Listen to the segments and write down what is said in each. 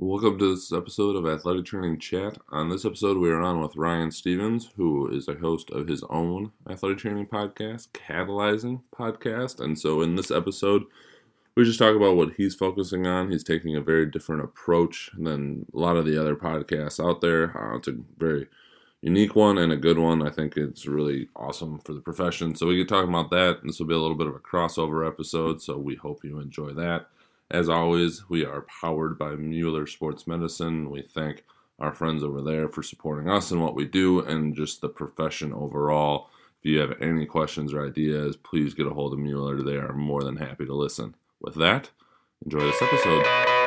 Welcome to this episode of Athletic Training Chat. On this episode, we are on with Ryan Stevens, who is a host of his own athletic training podcast, Catalyzing Podcast. And so, in this episode, we just talk about what he's focusing on. He's taking a very different approach than a lot of the other podcasts out there. Uh, it's a very unique one and a good one. I think it's really awesome for the profession. So, we get talking about that. This will be a little bit of a crossover episode. So, we hope you enjoy that. As always, we are powered by Mueller Sports Medicine. We thank our friends over there for supporting us and what we do and just the profession overall. If you have any questions or ideas, please get a hold of Mueller. They are more than happy to listen. With that, enjoy this episode.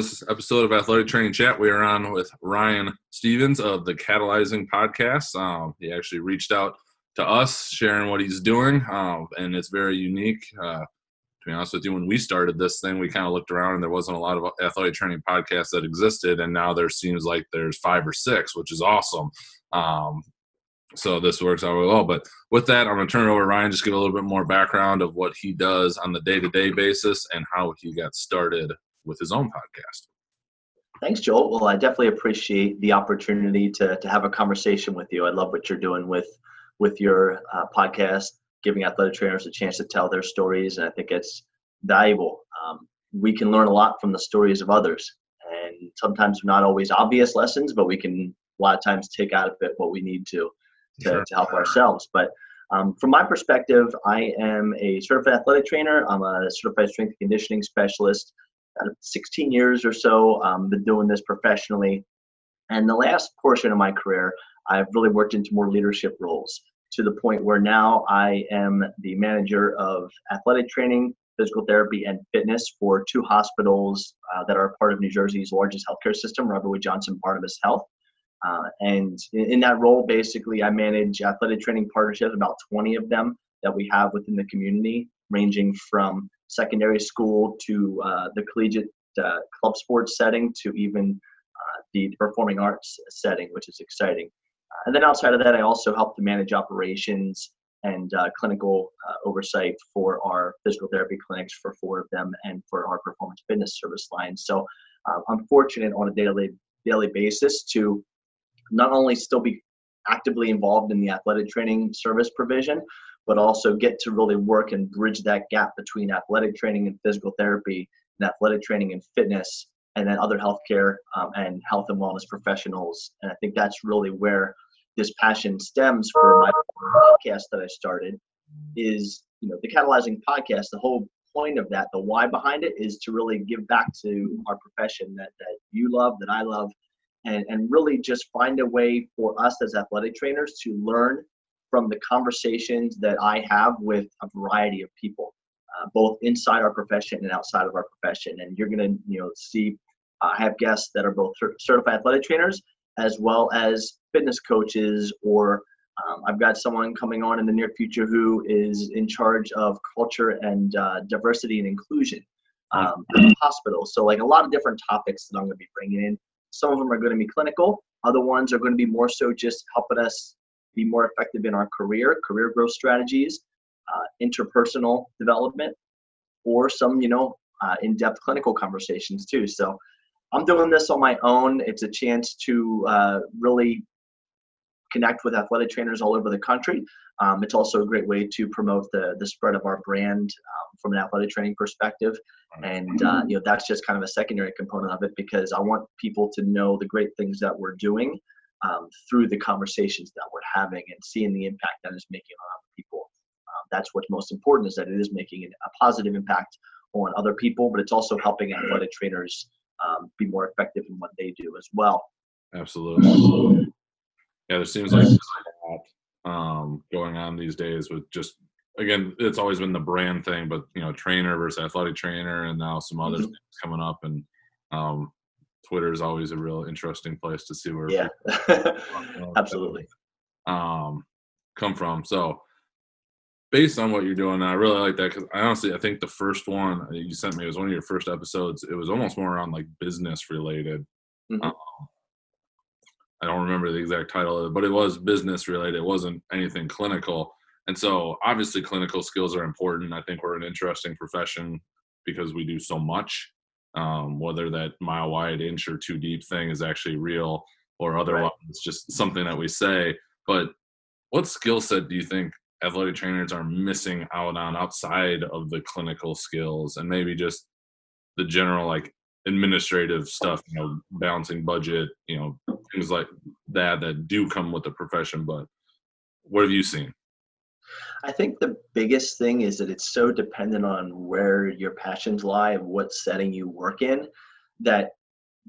This episode of Athletic Training Chat. We are on with Ryan Stevens of the Catalyzing Podcast. Um, he actually reached out to us, sharing what he's doing, um, and it's very unique. Uh, to be honest with you, when we started this thing, we kind of looked around and there wasn't a lot of athletic training podcasts that existed, and now there seems like there's five or six, which is awesome. Um, so this works out really well. But with that, I'm going to turn it over to Ryan, just give a little bit more background of what he does on the day to day basis and how he got started with his own podcast. Thanks, Joel. Well, I definitely appreciate the opportunity to, to have a conversation with you. I love what you're doing with with your uh, podcast, giving athletic trainers a chance to tell their stories, and I think it's valuable. Um, we can learn a lot from the stories of others, and sometimes not always obvious lessons, but we can a lot of times take out of it what we need to to, sure. to help ourselves. But um, from my perspective, I am a certified athletic trainer. I'm a certified strength and conditioning specialist. 16 years or so. Um, been doing this professionally, and the last portion of my career, I've really worked into more leadership roles to the point where now I am the manager of athletic training, physical therapy, and fitness for two hospitals uh, that are part of New Jersey's largest healthcare system, Robert Wood Johnson Barnabas Health. Uh, and in, in, that role, basically, I manage athletic training partnerships, about 20 of them that we have within the community, ranging from secondary school to uh, the collegiate uh, club sports setting to even uh, the performing arts setting, which is exciting. Uh, and then outside of that, I also help to manage operations and uh, clinical oversight for our physical therapy clinics for four of them and for our performance fitness service line. So I'm fortunate on a daily daily basis to not only still be actively involved in the athletic training service provision, but also get to really work and bridge that gap between athletic training and physical therapy and athletic training and fitness and then other healthcare um, and health and wellness professionals. And I think that's really where this passion stems for my podcast that I started is, you know, the catalyzing podcast, the whole point of that, the why behind it is to really give back to our profession that, that you love, that I love, and, and really just find a way for us as athletic trainers to learn from the conversations that I have with a variety of people, uh, both inside our profession and outside of our profession. And you're going to, you know, see, uh, I have guests that are both certified athletic trainers as well as fitness coaches, or um, I've got someone coming on in the near future who is in charge of culture and uh, diversity and inclusion um, at the hospital. So, like a lot of different topics that I'm going to be bringing in. Some of them are going to be clinical. Other ones are going to be more so just helping us be more effective in our career, career growth strategies, uh, interpersonal development, or some, you know, uh, in-depth clinical conversations too. So I'm doing this on my own. It's a chance to uh, really connect with athletic trainers all over the country. Um, it's also a great way to promote the the spread of our brand um, from an athletic training perspective, and uh, you know that's just kind of a secondary component of it because I want people to know the great things that we're doing um, through the conversations that we're having and seeing the impact that is making on other people. Um, that's what's most important is that it is making a positive impact on other people, but it's also helping athletic trainers um, be more effective in what they do as well. Absolutely. Yeah, there seems like um, going on these days with just again, it's always been the brand thing, but you know, trainer versus athletic trainer, and now some other mm-hmm. things coming up, and um, Twitter is always a real interesting place to see where yeah, absolutely um, come from. So based on what you're doing, I really like that because I honestly I think the first one you sent me was one of your first episodes. It was almost more around like business related. Mm-hmm. Um, I don't remember the exact title of it, but it was business related. It wasn't anything clinical. And so obviously clinical skills are important. I think we're an interesting profession because we do so much. Um, whether that mile wide, inch or two deep thing is actually real or otherwise right. it's just something that we say. But what skill set do you think athletic trainers are missing out on outside of the clinical skills and maybe just the general like administrative stuff, you know, balancing budget, you know, things like that that do come with the profession. But what have you seen? I think the biggest thing is that it's so dependent on where your passions lie and what setting you work in that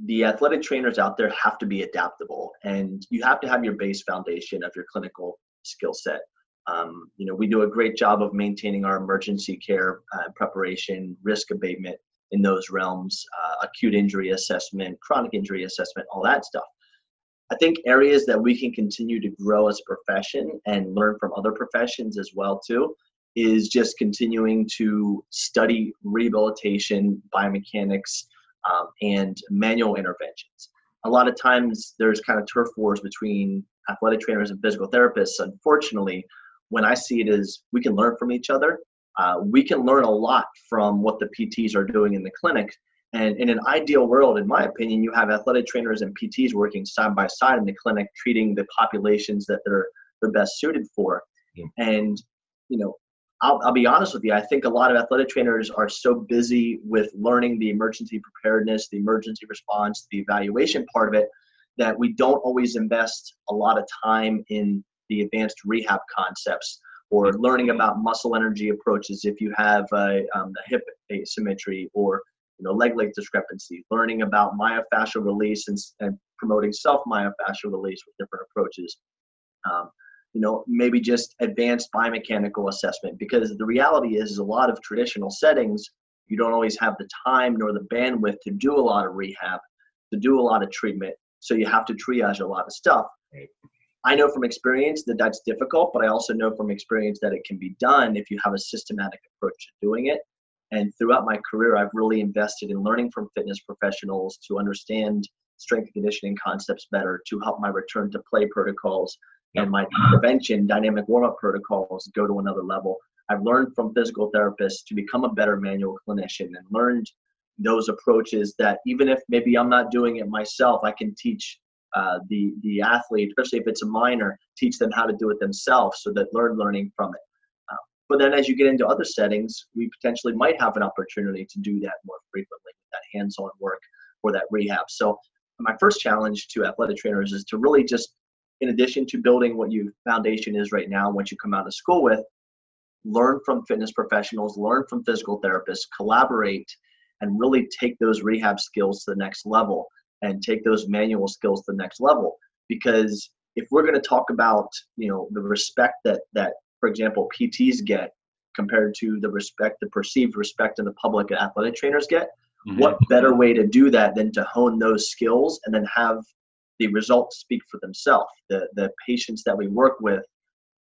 the athletic trainers out there have to be adaptable and you have to have your base foundation of your clinical skill set. Um, you know, we do a great job of maintaining our emergency care uh, preparation, risk abatement in those realms, uh, acute injury assessment, chronic injury assessment, all that stuff. I think areas that we can continue to grow as a profession and learn from other professions as well too is just continuing to study rehabilitation, biomechanics, um, and manual interventions. A lot of times there's kind of turf wars between athletic trainers and physical therapists. Unfortunately, when I see it is we can learn from each other. Uh, we can learn a lot from what the PTs are doing in the clinic and in an ideal world, in my opinion, you have athletic trainers and PTs working side by side in the clinic, treating the populations that they're they're best suited for. Yeah. And you know, I'll, I'll be honest with you. I think a lot of athletic trainers are so busy with learning the emergency preparedness, the emergency response, the evaluation part of it, that we don't always invest a lot of time in the advanced rehab concepts or learning about muscle energy approaches if you have a, um, a hip asymmetry or you know, leg length discrepancy, learning about myofascial release and, and promoting self myofascial release with different approaches. Um, you know, maybe just advanced biomechanical assessment because the reality is, is a lot of traditional settings, you don't always have the time nor the bandwidth to do a lot of rehab, to do a lot of treatment. So you have to triage a lot of stuff. Right. I know from experience that that's difficult, but I also know from experience that it can be done if you have a systematic approach to doing it. And throughout my career, I've really invested in learning from fitness professionals to understand strength and conditioning concepts better, to help my return to play protocols and my prevention dynamic warm up protocols go to another level. I've learned from physical therapists to become a better manual clinician and learned those approaches that even if maybe I'm not doing it myself, I can teach uh, the the athlete, especially if it's a minor, teach them how to do it themselves so that learn learning from it. But then as you get into other settings, we potentially might have an opportunity to do that more frequently, that hands-on work or that rehab. So my first challenge to athletic trainers is to really just, in addition to building what your foundation is right now, once you come out of school with, learn from fitness professionals, learn from physical therapists, collaborate, and really take those rehab skills to the next level and take those manual skills to the next level. Because if we're going to talk about, you know, the respect that that for example, PTs get compared to the respect, the perceived respect of the public athletic trainers get. Mm-hmm. What better way to do that than to hone those skills and then have the results speak for themselves? The the patients that we work with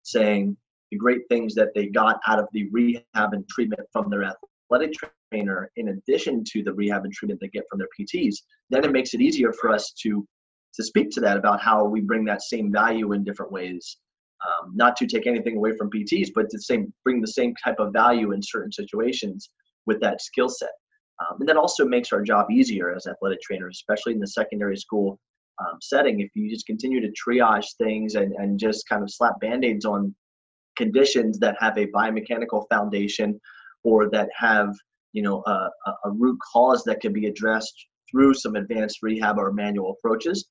saying the great things that they got out of the rehab and treatment from their athletic trainer, in addition to the rehab and treatment they get from their PTs, then it makes it easier for us to to speak to that about how we bring that same value in different ways um, not to take anything away from PTs, but to same, bring the same type of value in certain situations with that skill set. Um, and that also makes our job easier as athletic trainers, especially in the secondary school um, setting. If you just continue to triage things and, and just kind of slap band aids on conditions that have a biomechanical foundation or that have you know a, a root cause that can be addressed through some advanced rehab or manual approaches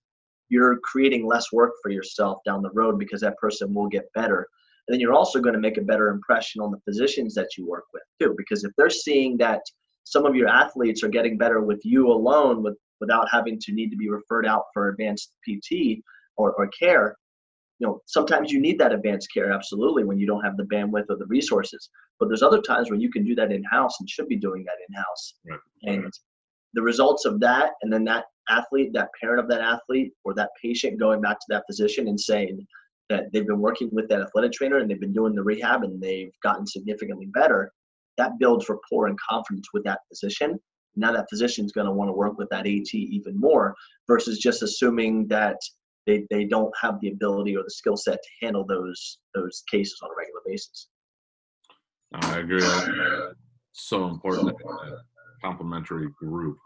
you're creating less work for yourself down the road because that person will get better. And then you're also going to make a better impression on the physicians that you work with too, because if they're seeing that some of your athletes are getting better with you alone, with without having to need to be referred out for advanced PT or, or care, you know, sometimes you need that advanced care absolutely when you don't have the bandwidth or the resources. But there's other times where you can do that in house and should be doing that in house. Right. And the results of that and then that athlete, that parent of that athlete, or that patient going back to that physician and saying that they've been working with that athletic trainer and they've been doing the rehab and they've gotten significantly better, that builds rapport and confidence with that physician. Now that physician's going to want to work with that AT even more versus just assuming that they, they don't have the ability or the skill set to handle those those cases on a regular basis. I agree. So important that complementary group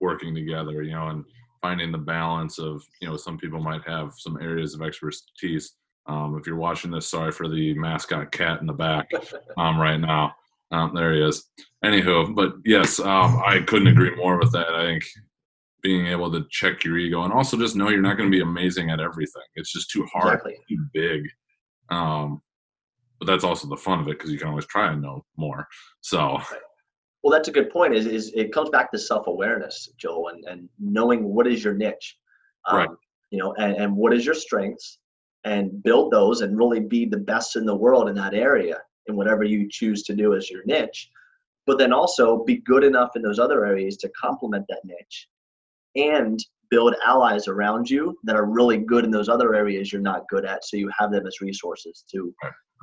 working together, you know, and finding the balance of, you know, some people might have some areas of expertise. Um, if you're watching this, sorry for the mascot cat in the back um, right now. Um, there he is. Anywho, but yes, um, I couldn't agree more with that. I think being able to check your ego and also just know you're not going to be amazing at everything. It's just too hard, exactly. too big. Um, but that's also the fun of it because you can always try and know more. So, well, that's a good point. Is is it comes back to self awareness, Joel, and and knowing what is your niche, um, right? You know, and and what is your strengths, and build those, and really be the best in the world in that area in whatever you choose to do as your niche. But then also be good enough in those other areas to complement that niche and build allies around you that are really good in those other areas you're not good at so you have them as resources to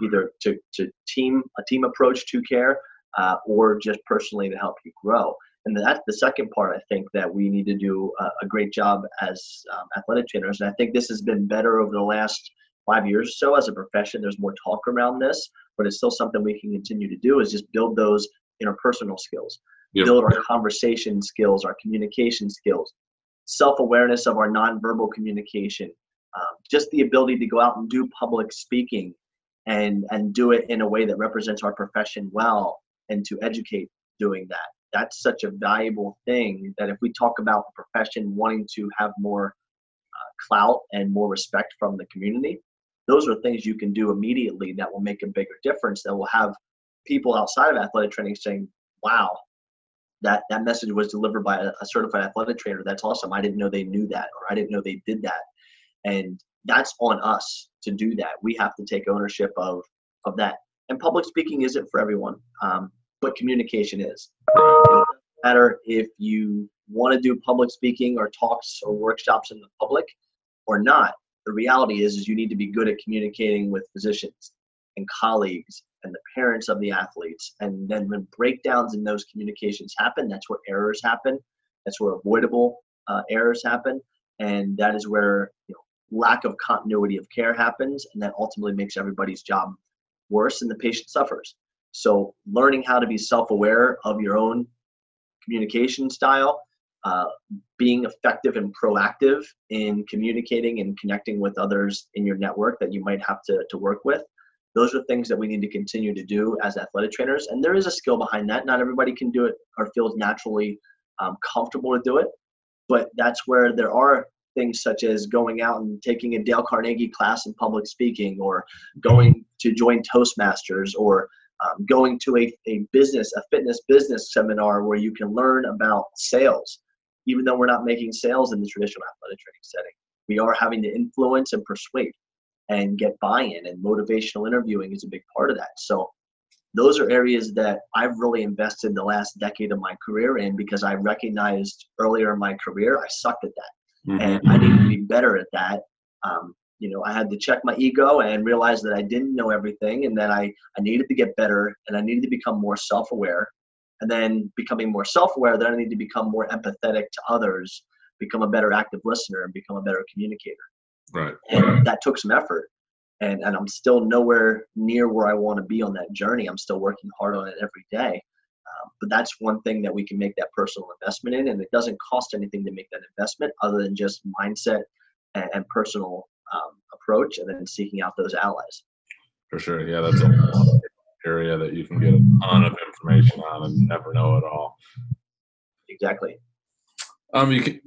either to, to team a team approach to care uh, or just personally to help you grow. And that's the second part i think that we need to do a, a great job as um, athletic trainers. And i think this has been better over the last five years or so as a profession. There's more talk around this but it's still something we can continue to do is just build those interpersonal skills yep. build our conversation skills, our communication skills, self awareness of our nonverbal communication, um, just the ability to go out and do public speaking and, and do it in a way that represents our profession well and to educate doing that. That's such a valuable thing that if we talk about the profession wanting to have more uh, clout and more respect from the community, those are things you can do immediately that will make a bigger difference that will have people outside of athletic training saying, wow, that that message was delivered by a, a, certified athletic trainer. That's awesome. I didn't know they knew that or i didn't know they did that. And that's on us to do that. We have to take ownership of of that. And public speaking isn't for everyone. Um, but communication is it matter if you want to do public speaking or talks or workshops in the public or not the reality is is you need to be good at communicating with physicians and colleagues and the parents of the athletes. And then when breakdowns in those communications happen, that's where errors happen. That's where avoidable uh, errors happen. And that is where you know, lack of continuity of care happens. And that ultimately makes everybody's job worse and the patient suffers. So learning how to be self-aware of your own communication style, uh, being effective and proactive in communicating and connecting with others in your network that you might have to, to work with those are things that we need to continue to do as athletic trainers. And there is a skill behind that. Not everybody can do it or feels naturally um, comfortable to do it. But that's where there are things such as going out and taking a Dale Carnegie class in public speaking or going to join Toastmasters or um, going to a, a business, a fitness business seminar where you can learn about sales, even though we're not making sales in the traditional athletic training setting. We are having to influence and persuade and get buy-in and motivational interviewing is a big part of that so those are areas that i've really invested the last decade of my career in because i recognized earlier in my career i sucked at that mm-hmm. and i needed to be better at that um, you know i had to check my ego and realize that i didn't know everything and that i, I needed to get better and i needed to become more self-aware and then becoming more self-aware then i need to become more empathetic to others become a better active listener and become a better communicator Right. And that took some effort. And, and I'm still nowhere near where I want to be on that journey. I'm still working hard on it every day. Um, but that's one thing that we can make that personal investment in. And it doesn't cost anything to make that investment other than just mindset and, and personal um, approach and then seeking out those allies. For sure. Yeah, that's a area that you can get a ton of information on and never know it all. Exactly. Um, you can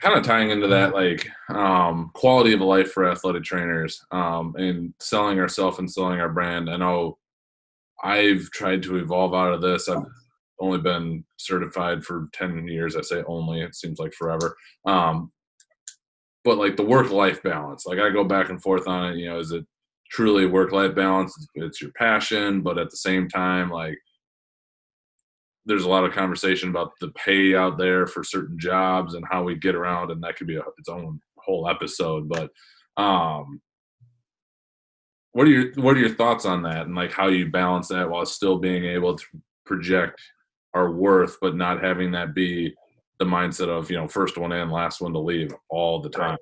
kind of tying into that like um, quality of life for athletic trainers um, and selling ourselves and selling our brand. I know I've tried to evolve out of this. I've only been certified for 10 years. I say only, it seems like forever. Um, but like the work life balance, like I go back and forth on it. You know, is it truly work life balance? It's your passion, but at the same time, like there's a lot of conversation about the pay out there for certain jobs and how we get around, and that could be a, its own whole episode. But um, what are your what are your thoughts on that, and like how you balance that while still being able to project our worth, but not having that be the mindset of you know first one in, last one to leave all the time.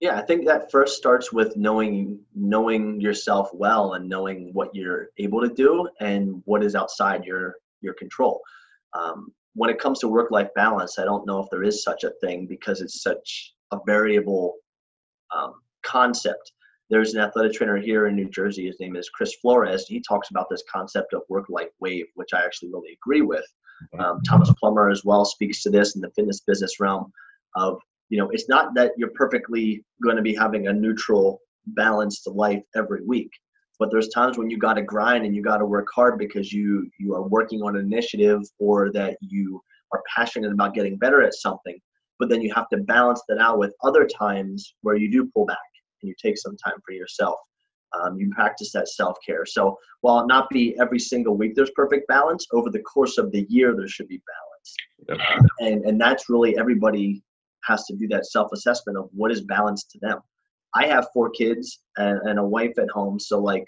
Yeah, I think that first starts with knowing knowing yourself well and knowing what you're able to do and what is outside your your control. Um, when it comes to work life balance, I don't know if there is such a thing because it's such a variable um, concept. There's an athletic trainer here in New Jersey. His name is Chris Flores. He talks about this concept of work life wave, which I actually really agree with. Um, Thomas Plummer as well speaks to this in the fitness business realm of you know it's not that you're perfectly going to be having a neutral balanced life every week but there's times when you got to grind and you got to work hard because you you are working on an initiative or that you are passionate about getting better at something but then you have to balance that out with other times where you do pull back and you take some time for yourself um, you practice that self-care so while it not be every single week there's perfect balance over the course of the year there should be balance yep. and and that's really everybody has to do that self-assessment of what is balance to them I have four kids and, and, a wife at home. So, like,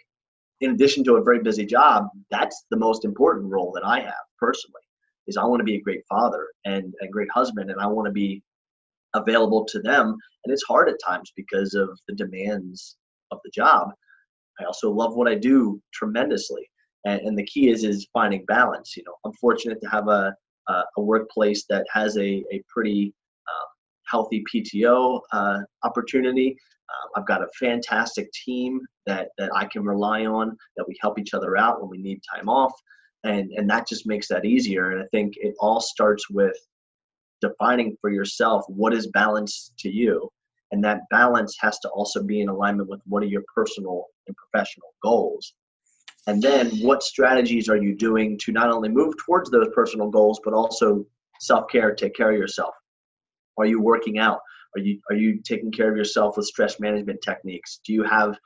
in addition to a very busy job, that's the most important role that I have personally. Is I want to be a great father and a great husband, and I want to be available to them. And it's hard at times because of the demands of the job. I also love what I do tremendously, and, and the key is is finding balance. You know, I'm fortunate to have a a, a workplace that has a a pretty um, healthy PTO uh, opportunity. Uh, I've got a fantastic team that, that I can rely on, that we help each other out when we need time off. And, and that just makes that easier. And I think it all starts with defining for yourself what is balance to you. And that balance has to also be in alignment with what are your personal and professional goals. And then what strategies are you doing to not only move towards those personal goals, but also self care, take care of yourself? Are you working out? Are you are you taking care of yourself with stress management techniques? Do you have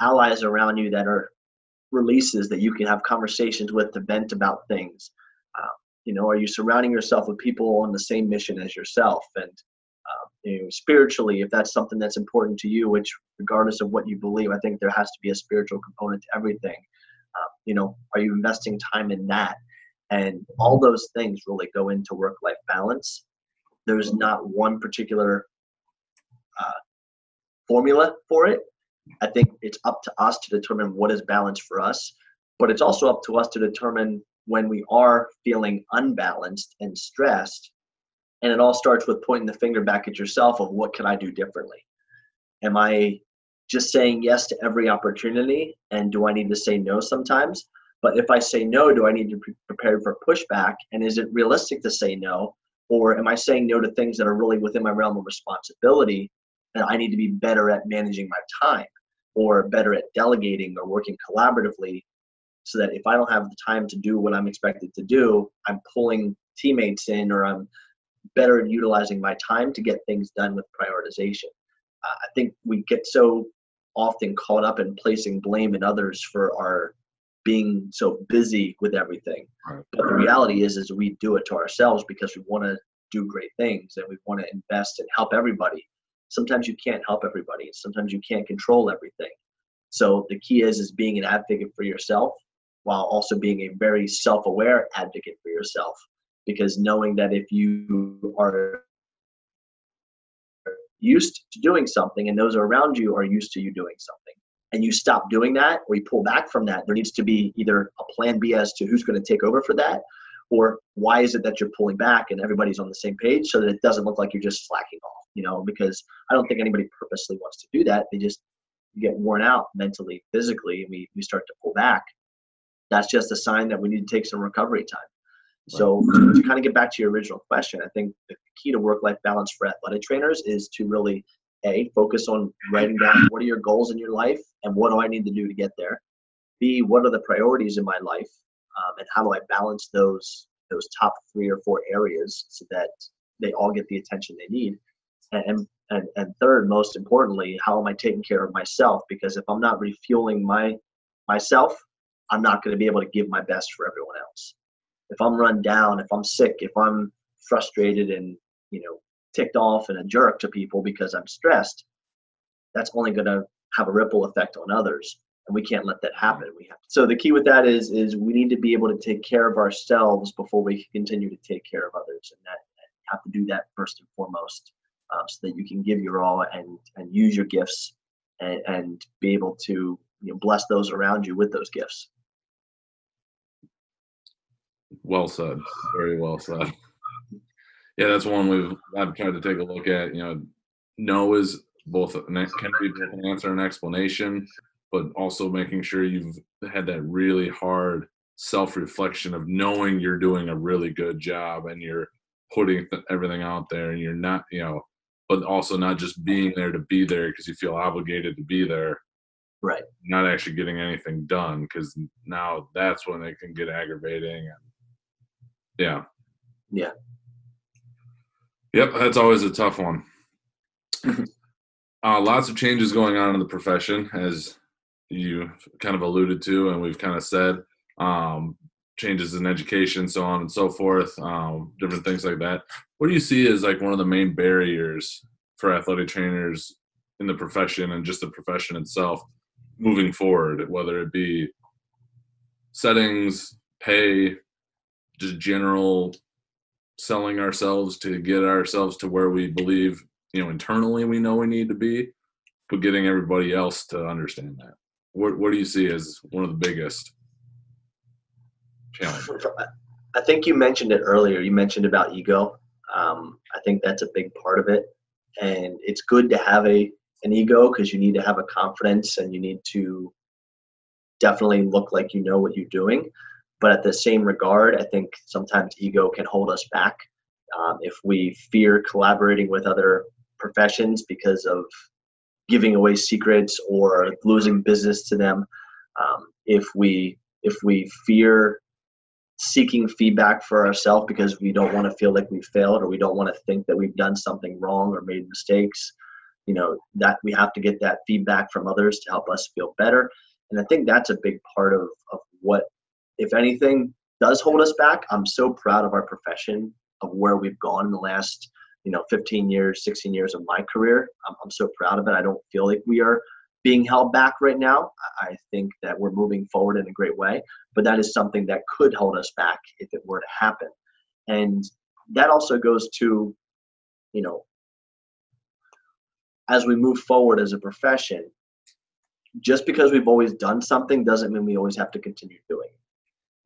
allies around you that are releases that you can have conversations with to vent about things? Uh, you know, are you surrounding yourself with people on the same mission as yourself? And you know, spiritually, if that's something that's important to you, which regardless of what you believe, I think there has to be a spiritual component to everything. Uh, you know, are you investing time in that? And all those things really go into work-life balance. There's not one particular uh, formula for it. I think it's up to us to determine what is balance for us, but it's also up to us to determine when we are feeling unbalanced and stressed. And it all starts with pointing the finger back at yourself of what can I do differently? Am I just saying yes to every opportunity? And do I need to say no sometimes? But if I say no, do I need to be prepared for pushback? And is it realistic to say no? Or am I saying no to things that are really within my realm of responsibility and I need to be better at managing my time or better at delegating or working collaboratively so that if I don't have the time to do what I'm expected to do, I'm pulling teammates in or I'm better at utilizing my time to get things done with prioritization. Uh, I think we get so often caught up in placing blame in others for our being so busy with everything. But the reality is is we do it to ourselves because we want to do great things and we want to invest and help everybody. Sometimes you can't help everybody. Sometimes you can't control everything. So the key is is being an advocate for yourself while also being a very self-aware advocate for yourself because knowing that if you are used to doing something and those around you are used to you doing something and you stop doing that or you pull back from that there needs to be either a plan b as to who's going to take over for that or why is it that you're pulling back and everybody's on the same page so that it doesn't look like you're just slacking off you know? Because i don't think anybody purposely wants to do that. They just get worn out mentally physically and we, we start to pull back. That's just a sign that we need to take some recovery time so to, kind of get back to your original question i think the key to work-life balance for athletic trainers is to really a focus on writing down what are your goals in your life and what do i need to do to get there b what are the priorities in my life um, and how do I balance those those top three or four areas so that they all get the attention they need, and and and third, most importantly, how am I taking care of myself? Because if I'm not refueling my myself, I'm not going to be able to give my best for everyone else. If I'm run down, if I'm sick, if I'm frustrated and you know ticked off and a jerk to people because I'm stressed, that's only going to have a ripple effect on others and we can't let that happen. We have so the key with that is is we need to be able to take care of ourselves before we can continue to take care of others and that have to do that first and foremost um, so that you can give your all and and use your gifts and, and be able to you know, bless those around you with those gifts well said very well said yeah that's one we've i've tried to take a look at you know no is both can be both an answer and explanation but also making sure you've had that really hard self reflection of knowing you're doing a really good job and you're putting th- everything out there and you're not, you know, but also not just being there to be there because you feel obligated to be there. Right. Not actually getting anything done because now that's when it can get aggravating. And yeah. Yeah. Yep. That's always a tough one. uh, lots of changes going on in the profession, as you kind of alluded to and we've kind of said um, changes in education so on and so forth um, different things like that what do you see as like one of the main barriers for athletic trainers in the profession and just the profession itself moving forward whether it be settings pay just general selling ourselves to get ourselves to where we believe you know internally we know we need to be but getting everybody else to understand that what what do you see as one of the biggest challenges? I think you mentioned it earlier. You mentioned about ego. Um, I think that's a big part of it, and it's good to have a an ego because you need to have a confidence and you need to definitely look like you know what you're doing. But at the same regard, I think sometimes ego can hold us back um, if we fear collaborating with other professions because of giving away secrets or losing business to them. Um, if we if we fear seeking feedback for ourselves because we don't want to feel like we failed or we don't want to think that we've done something wrong or made mistakes, you know that we have to get that feedback from others to help us feel better. And I think that's a big part of, of what, if anything, does hold us back. I'm so proud of our profession of where we've gone in the last you know 15 years 16 years of my career. I'm, I'm so proud of it. I don't feel like we are being held back right now. I think that we're moving forward in a great way but that is something that could hold us back if it were to happen. And that also goes to you know as we move forward as a profession just because we've always done something doesn't mean we always have to continue doing it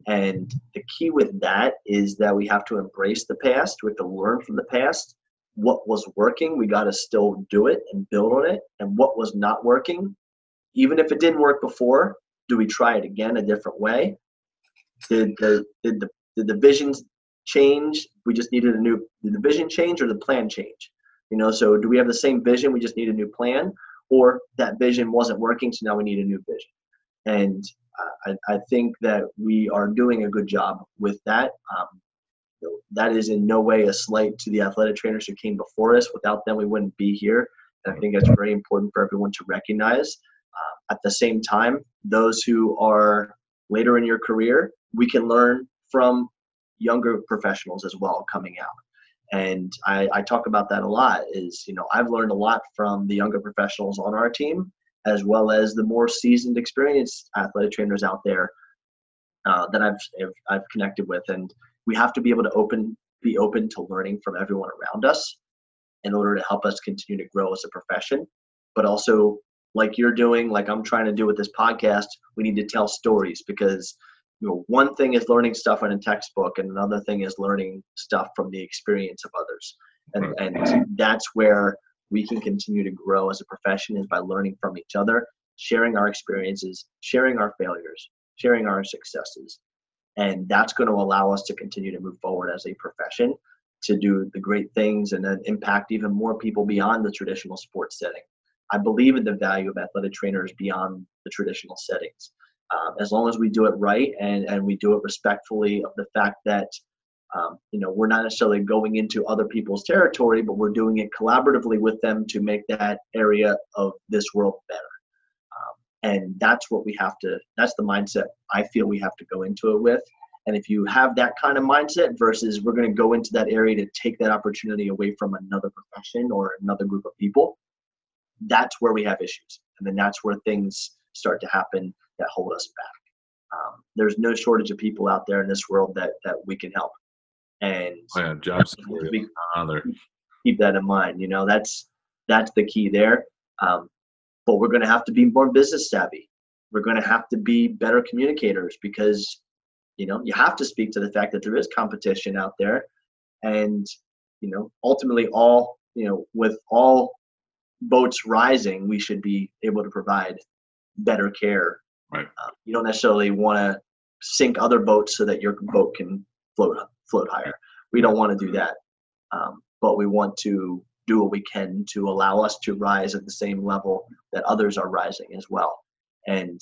and the key with that is that we have to embrace the past we have to learn from the past what was working, we got to still do it and build on it. And what was not working, even if it didn't work before, do we try it again a different way? Did the did the did the visions change? We just needed a new did the vision change or the plan change? You know, so do we have the same vision? We just need a new plan, or that vision wasn't working, so now we need a new vision. And I, I think that we are doing a good job with that. Um, that is in no way a slight to the athletic trainers who came before us. Without them, we wouldn't be here. And I think that's very important for everyone to recognize. Uh, at the same time, those who are later in your career, we can learn from younger professionals as well coming out. And I, I talk about that a lot. Is you know I've learned a lot from the younger professionals on our team, as well as the more seasoned, experienced athletic trainers out there uh, that I've I've connected with. And we have to be able to open be open to learning from everyone around us in order to help us continue to grow as a profession. But also like you're doing like i'm trying to do with this podcast we need to tell stories because you know one thing is learning stuff in a textbook and another thing is learning stuff from the experience of others. And and that's where we can continue to grow as a profession is by learning from each other sharing our experiences sharing our failures sharing our successes. And that's going to allow us to continue to move forward as a profession to do the great things and then impact even more people beyond the traditional sports setting. I believe in the value of athletic trainers beyond the traditional settings. Um, as long as we do it right and, and we do it respectfully of the fact that um, you know we're not necessarily going into other people's territory but we're doing it collaboratively with them to make that area of this world better and that's what we have to that's the mindset i feel we have to go into it with And if you have that kind of mindset versus we're going to go into that area to take that opportunity away from another profession or another group of people, that's where we have issues. And then that's where things start to happen that hold us back. Um, there's no shortage of people out there in this world that, that we can help. And oh, yeah, job security. Keep that in mind. You know, that's that's the key there. Um, but we're going to have to be more business savvy. We're going to have to be better communicators because you know you have to speak to the fact that there is competition out there and you know ultimately all you know with all boats rising we should be able to provide better care right uh, you don't necessarily want to sink other boats so that your boat can float float higher we don't want to do that um, but we want to do what we can to allow us to rise at the same level that others are rising as well and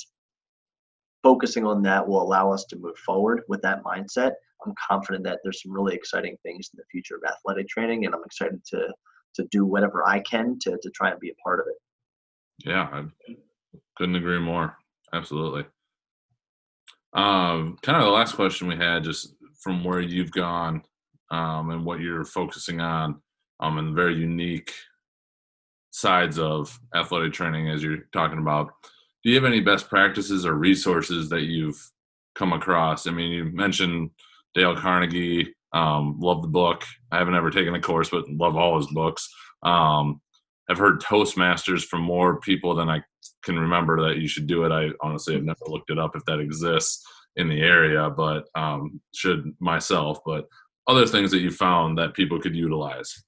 focusing on that will allow us to move forward with that mindset. I'm confident that there's some really exciting things in the future of athletic training, and I'm excited to to do whatever I can to to try and be a part of it. Yeah, I couldn't agree more. Absolutely. Um, kind of the last question we had, just from where you've gone um, and what you're focusing on, um, and very unique sides of athletic training as you're talking about do you have any best practices or resources that you've come across? I mean, you mentioned Dale Carnegie. Um, love the book. I haven't ever taken a course, but love all his books. Um, I've heard Toastmasters from more people than I can remember that you should do it. I honestly have never looked it up if that exists in the area, but um, should myself. But other things that you found that people could utilize.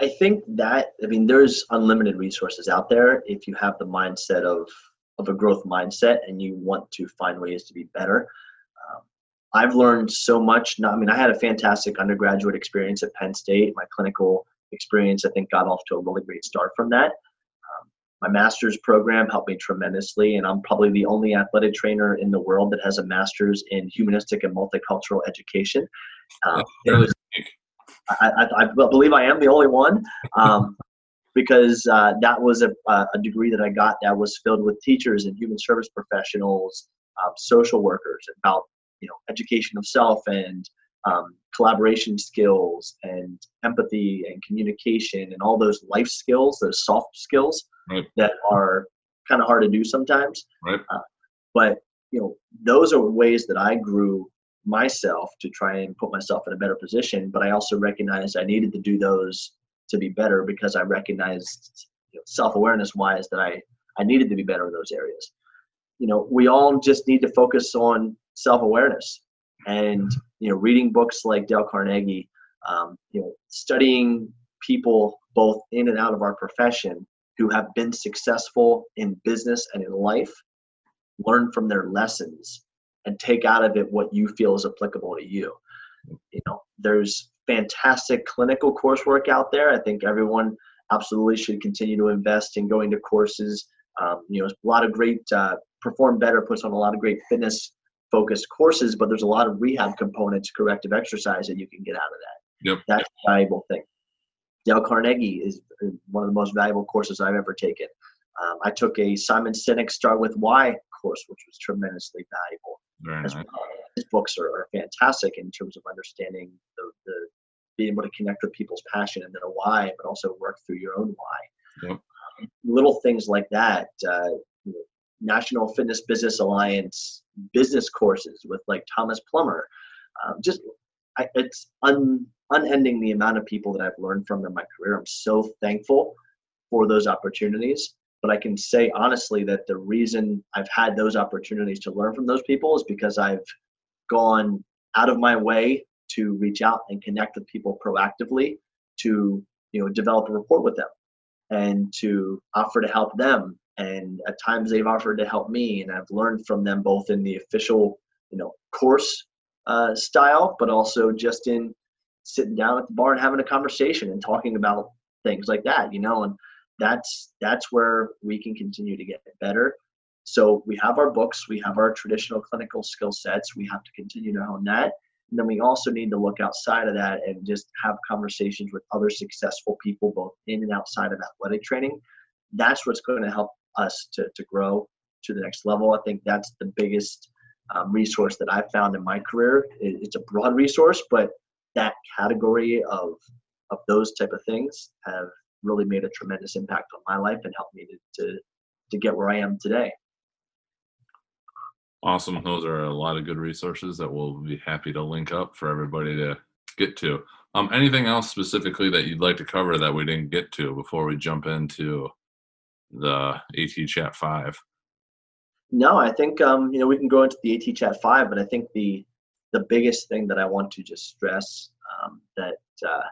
I think that I mean there's unlimited resources out there if you have the mindset of of a growth mindset and you want to find ways to be better. Um, I've learned so much. I mean, I had a fantastic undergraduate experience at Penn State. My clinical experience, I think, got off to a really great start from that. My master's program helped me tremendously, and I'm probably the only athletic trainer in the world that has a master's in humanistic and multicultural education. Um, was I, I, I, believe I am the only one um, because uh, that was a, a, degree that I got that was filled with teachers and human service professionals, um, social workers about you know education of self and um, collaboration skills and empathy and communication and all those life skills, those soft skills right. that are kind of hard to do sometimes. Right. Uh, but you know, those are ways that I grew myself to try and put myself in a better position. But I also recognized I needed to do those to be better because I recognized you know, self-awareness wise that I, I needed to be better in those areas. You know, we all just need to focus on self-awareness and, you know, reading books like Dale Carnegie, um, you know, studying people both in and out of our profession who have been successful in business and in life, learn from their lessons and take out of it what you feel is applicable to you. You know, there's fantastic clinical coursework out there. I think everyone absolutely should continue to invest in going to courses. Um, you know, a lot of great uh, Perform Better puts on a lot of great fitness focused courses, but there's a lot of rehab components, corrective exercise that you can get out of that. Yep. That's a valuable thing. Dale Carnegie is one of the most valuable courses I've ever taken. Um, I took a Simon Sinek Start with Why course, which was tremendously valuable. Very nice. His books are, are, fantastic in terms of understanding the, the, being able to connect with people's passion and then a why, but also work through your own why. Yep. Um, little things like that. Uh, National Fitness Business Alliance business courses with like Thomas Plummer. Um, just I, it's un, unending the amount of people that I've learned from in my career. I'm so thankful for those opportunities. But I can say honestly that the reason I've had those opportunities to learn from those people is because I've gone out of my way to reach out and connect with people proactively to you know develop a rapport with them and to offer to help them and at times they've offered to help me and i've learned from them both in the official you know course uh, style but also just in sitting down at the bar and having a conversation and talking about things like that you know and that's that's where we can continue to get better. So we have our books we have our traditional clinical skill sets we have to continue to hone that and then we also need to look outside of that and just have conversations with other successful people both in and outside of athletic training. That's what's going to help us to, to grow to the next level i think that's the biggest um, resource that I've found in my career. It, it's a broad resource, but that category of of those type of things have really made a tremendous impact on my life and helped me to to, to get where I am today. Awesome. Those are a lot of good resources that we'll be happy to link up for everybody to get to. Um, anything else specifically that you'd like to cover that we didn't get to before we jump into the AT Chat Five? No, I think um, you know we can go into the AT Chat Five, but I think the the biggest thing that I want to just stress um, that uh,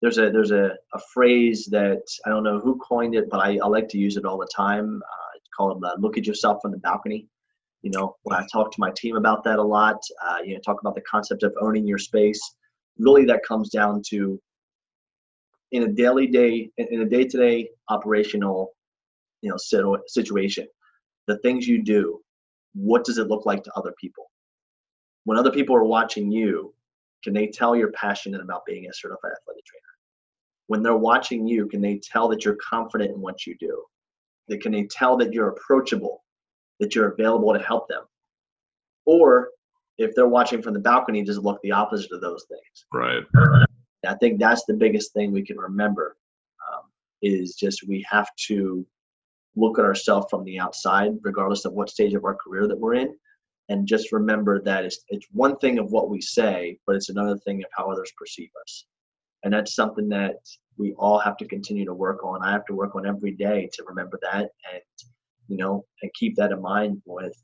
there's a there's a, a phrase that I don't know who coined it, but I, I like to use it all the time. Uh, it's called uh, "Look at yourself from the balcony." You know, when I talk to my team about that a lot, uh, you know, talk about the concept of owning your space. Really, that comes down to in a daily day, in a day-to-day operational, you know, situation, the things you do. What does it look like to other people? When other people are watching you, can they tell you're passionate about being a certified athletic trainer? When they're watching you, can they tell that you're confident in what you do? That can they tell that you're approachable that you're available to help them. Or if they're watching from the balcony, just look the opposite of those things. Right. I think that's the biggest thing we can remember um, is just we have to look at ourselves from the outside, regardless of what stage of our career that we're in, and just remember that it's, it's one thing of what we say, but it's another thing of how others perceive us. And that's something that we all have to continue to work on. I have to work on every day to remember that and you know, and keep that in mind with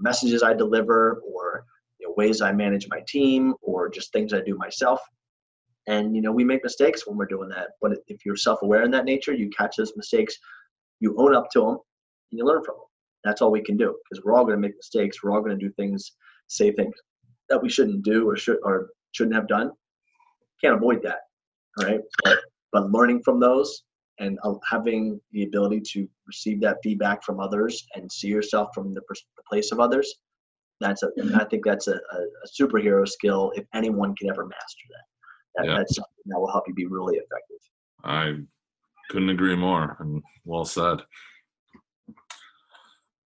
messages I deliver or you know, ways I manage my team or just things I do myself. And you know, we make mistakes when we're doing that. But if you're self-aware in that nature, you catch those mistakes, you own up to them, and you learn from them. That's all we can do because we're all going to make mistakes. We're all going to do things, say things that we shouldn't do or should or shouldn't have done. Can't avoid that, right? But, but learning from those and uh, having the ability to receive that feedback from others and see yourself from the, the place of others that's a mm-hmm. i think that's a, a, a, superhero skill if anyone can ever master that, that yeah. that's something that will help you be really effective i couldn't agree more and well said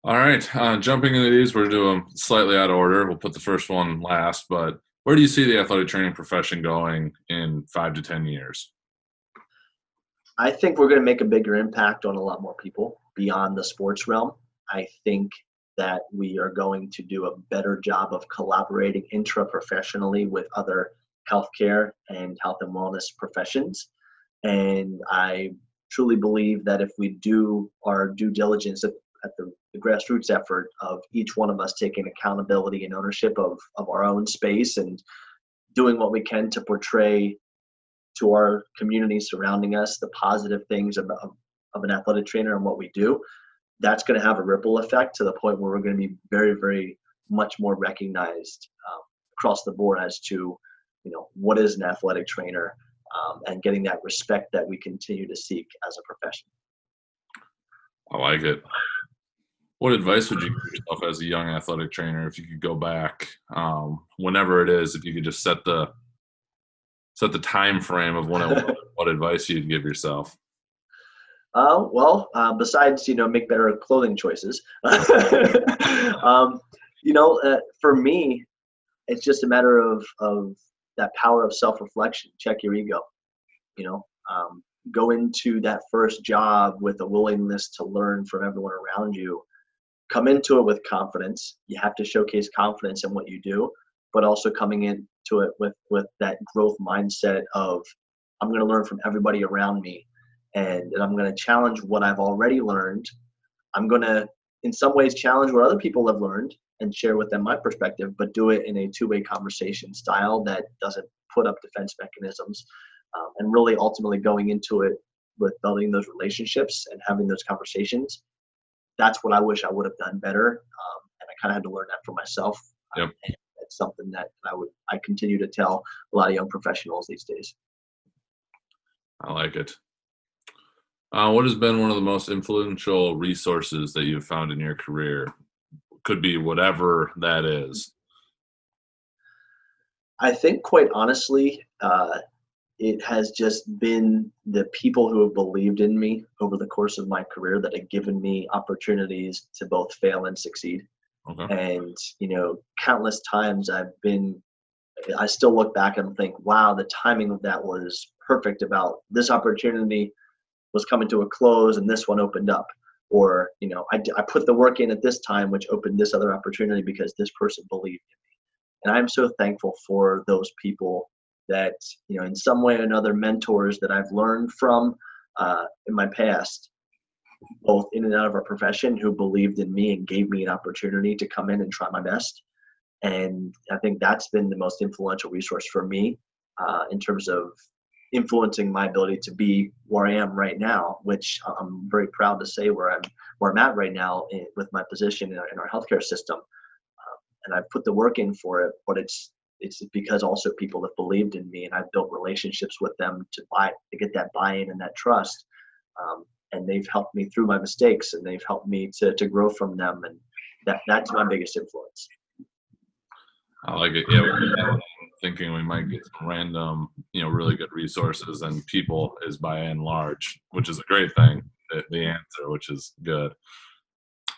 all right uh, jumping into these we're doing slightly out of order we'll put the first one last but where do you see the athletic training profession going in five to ten years I think we're going to make a bigger impact on a lot more people beyond the sports realm. I think that we are going to do a better job of collaborating intra-professionally with other healthcare and health and wellness professions. And I truly believe that if we do our due diligence at, at the, the, grassroots effort of each one of us taking accountability and ownership of, of our own space and doing what we can to portray to our community surrounding us the positive things of, of an athletic trainer and what we do that's going to have a ripple effect to the point where we're going to be very very much more recognized um, across the board as to you know what is an athletic trainer um, and getting that respect that we continue to seek as a profession. I like it. What advice would you give yourself as a young athletic trainer if you could go back um, whenever it is if you could just set the set the time frame of when it, what advice you'd give yourself? Uh, well uh, besides you know make better clothing choices. Um, you know uh, for me it's just a matter of of that power of self-reflection check your ego you know um, go into that first job with a willingness to learn from everyone around you come into it with confidence you have to showcase confidence in what you do but also coming into it with with that growth mindset of I'm going to learn from everybody around me, and, and I'm going to challenge what I've already learned. I'm going to, in some ways, challenge what other people have learned and share with them my perspective, but do it in a two-way conversation style that doesn't put up defense mechanisms, um, and really ultimately going into it with building those relationships and having those conversations. That's what I wish I would have done better, um, and I kind of had to learn that for myself. Yep. Um, it's something that I would I continue to tell a lot of young professionals these days. I like it. Uh, what has been one of the most influential resources that you've found in your career? Could be whatever that is. I think, quite honestly, uh, it has just been the people who have believed in me over the course of my career that have given me opportunities to both fail and succeed. Okay. And you know, countless times I've been I still look back and think, wow, the timing of that was perfect about this opportunity was coming to a close and this one opened up. Or, you know, I, I put the work in at this time, which opened this other opportunity because this person believed in me. And I'm so thankful for those people that, you know, in some way or another, mentors that I've learned from uh, in my past, both in and out of our profession, who believed in me and gave me an opportunity to come in and try my best and I think that's been the most influential resource for me uh, in terms of influencing my ability to be where I am right now, which I'm very proud to say where I'm where I'm at right now in, with my position in our, in our healthcare system. Uh, and I've put the work in for it, but it's it's because also people have believed in me and I've built relationships with them to buy to get that buy-in and that trust. Um, and they've helped me through my mistakes and they've helped me to, to grow from them and that that's my biggest influence. I like it. Yeah, thinking we might get some random, you know, really good resources, and people is by and large, which is a great thing. The, answer, which is good.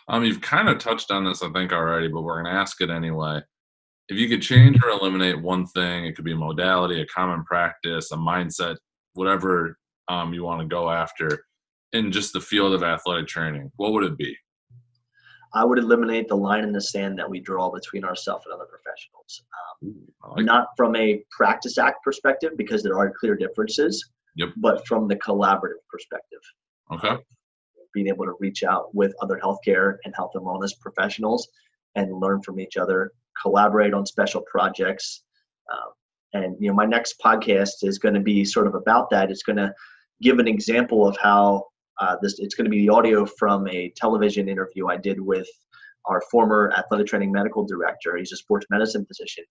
Um, you've kind of touched on this, I think, already, but we're going to ask it anyway. If you could change or eliminate one thing, it could be a modality, a common practice, a mindset, whatever um, you want to go after in just the field of athletic training, what would it be? I would eliminate the line in the sand that we draw between ourselves and other professionals. Um, like not from a practice act perspective, because there are clear differences, yep. but from the collaborative perspective. Okay. being able to reach out with other healthcare and health and wellness professionals and learn from each other, collaborate on special projects. Um, and you know, my next podcast is going to be sort of about that. It's going to give an example of how uh, this it's going to be the audio from a television interview I did with our former athletic training medical director. He's a sports medicine physician,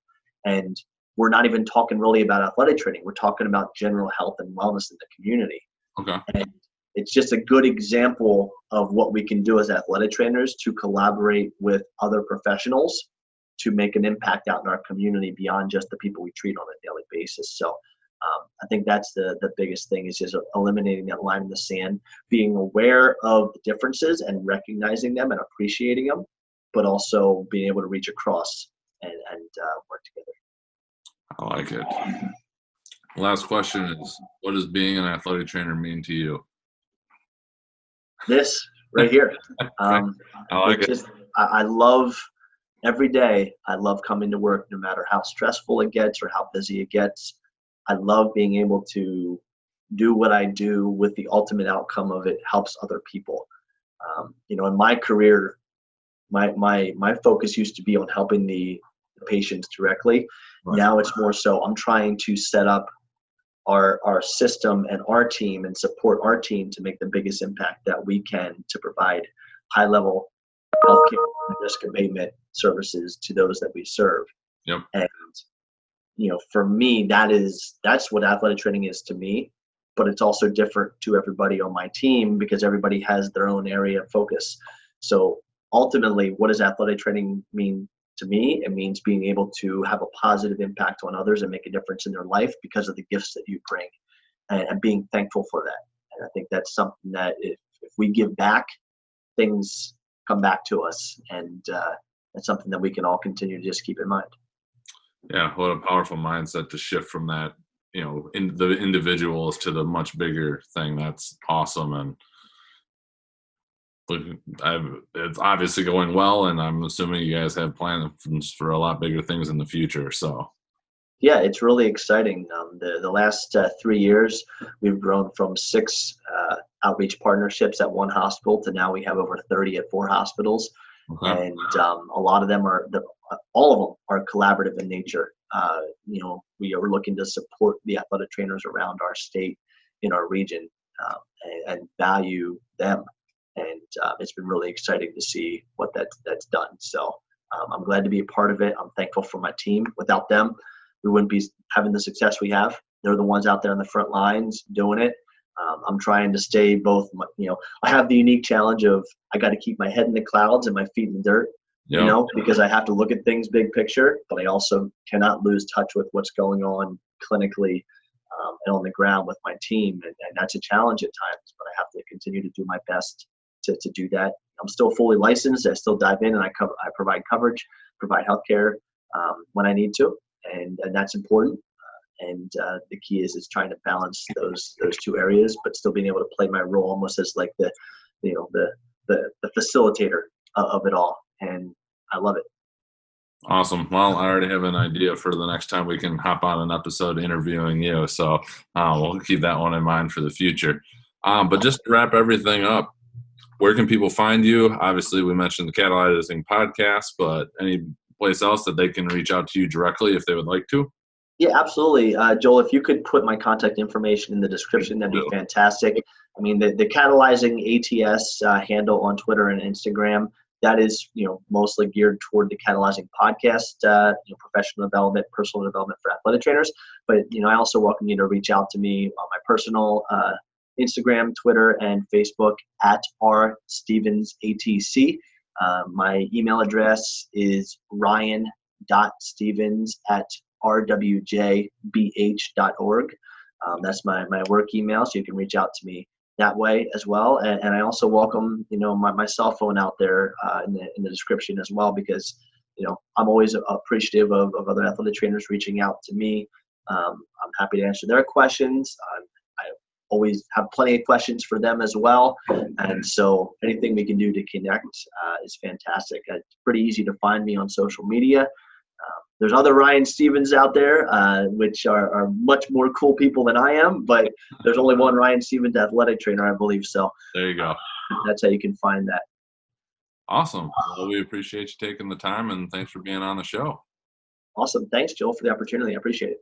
and we're not even talking really about athletic training. We're talking about general health and wellness in the community. Okay. And it's just a good example of what we can do as athletic trainers to collaborate with other professionals to make an impact out in our community beyond just the people we treat on a daily basis. So um, I think that's the the biggest thing is just eliminating that line in the sand, being aware of the differences and recognizing them and appreciating them, but also being able to reach across and, and uh, work together. I like it. Last question is: What does being an athletic trainer mean to you? This right here. Um, I like it. Just, I, I love every day. I love coming to work, no matter how stressful it gets or how busy it gets. I love being able to do what I do with the ultimate outcome of it helps other people. Um, you know, in my career, my my my focus used to be on helping the, the patients directly. Right. Now it's more so I'm trying to set up our our system and our team and support our team to make the biggest impact that we can to provide high level healthcare risk abatement services to those that we serve. Yep. And you know, for me, that is that's what athletic training is to me. But it's also different to everybody on my team because everybody has their own area of focus. So ultimately, what does athletic training mean to me? It means being able to have a positive impact on others and make a difference in their life because of the gifts that you bring, and, and being thankful for that. And I think that's something that if, if we give back, things come back to us, and uh, that's something that we can all continue to just keep in mind. Yeah, what a powerful mindset to shift from that, you know, in the individuals to the much bigger thing. That's awesome, and I've, it's obviously going well, and I'm assuming you guys have plans for a lot bigger things in the future. So, yeah, it's really exciting. Um, the the last uh, three years, we've grown from six uh, outreach partnerships at one hospital to now we have over 30 at four hospitals, okay. and um, a lot of them are the all of them are collaborative in nature. Uh, you know, we are looking to support the athletic trainers around our state, in our region, uh, and, and, value them. And uh, it's been really exciting to see what that that's done. So um, I'm glad to be a part of it. I'm thankful for my team. Without them, we wouldn't be having the success we have. They're the ones out there on the front lines doing it. Um, I'm trying to stay both. You know, I have the unique challenge of I got to keep my head in the clouds and my feet in the dirt you know, because I have to look at things big picture, but I also cannot lose touch with what's going on clinically um, and on the ground with my team. And, and, that's a challenge at times, but I have to continue to do my best to, to do that I'm still fully licensed. I still dive in and I cover, I provide coverage, provide healthcare um, when I need to, and, and that's important. Uh, and uh, the key is is trying to balance those those two areas, but still being able to play my role almost as like the, you know, the the, the facilitator of it all, and I love it. Awesome. Well, I already have an idea for the next time we can hop on an episode interviewing you. So uh, we'll keep that one in mind for the future. Um, but just to wrap everything up, where can people find you? Obviously, we mentioned the Catalyzing podcast, but any place else that they can reach out to you directly if they would like to? Yeah, absolutely. Uh, Joel, if you could put my contact information in the description, that'd be fantastic. I mean, the, the Catalyzing ATS uh, handle on Twitter and Instagram, that is, you know, mostly geared toward the Catalyzing podcast, uh, you know, professional development, personal development for athletic trainers. But, you know, I also welcome you to reach out to me on my personal uh, Instagram, Twitter, and Facebook at R Stevens ATC. Uh, my email address is ryan.stevens at rwjbh.org. Um, that's my, my work email, so you can reach out to me that way as well. And, and I also welcome, you know, my, my cell phone out there uh, in, the, in the description as well, because, you know, I'm always appreciative of, of other athletic trainers reaching out to me. Um, I'm happy to answer their questions. I'm always have plenty of questions for them as well. And so anything we can do to connect uh, is fantastic. It's pretty easy to find me on social media. Uh, there's other Ryan Stevens out there, uh, which are, are, much more cool people than I am, but there's only one Ryan Stevens athletic trainer, I believe. So there you go. That's how you can find that. Awesome. Well, we appreciate you taking the time and thanks for being on the show. Awesome. Thanks, Joel, for the opportunity. I appreciate it.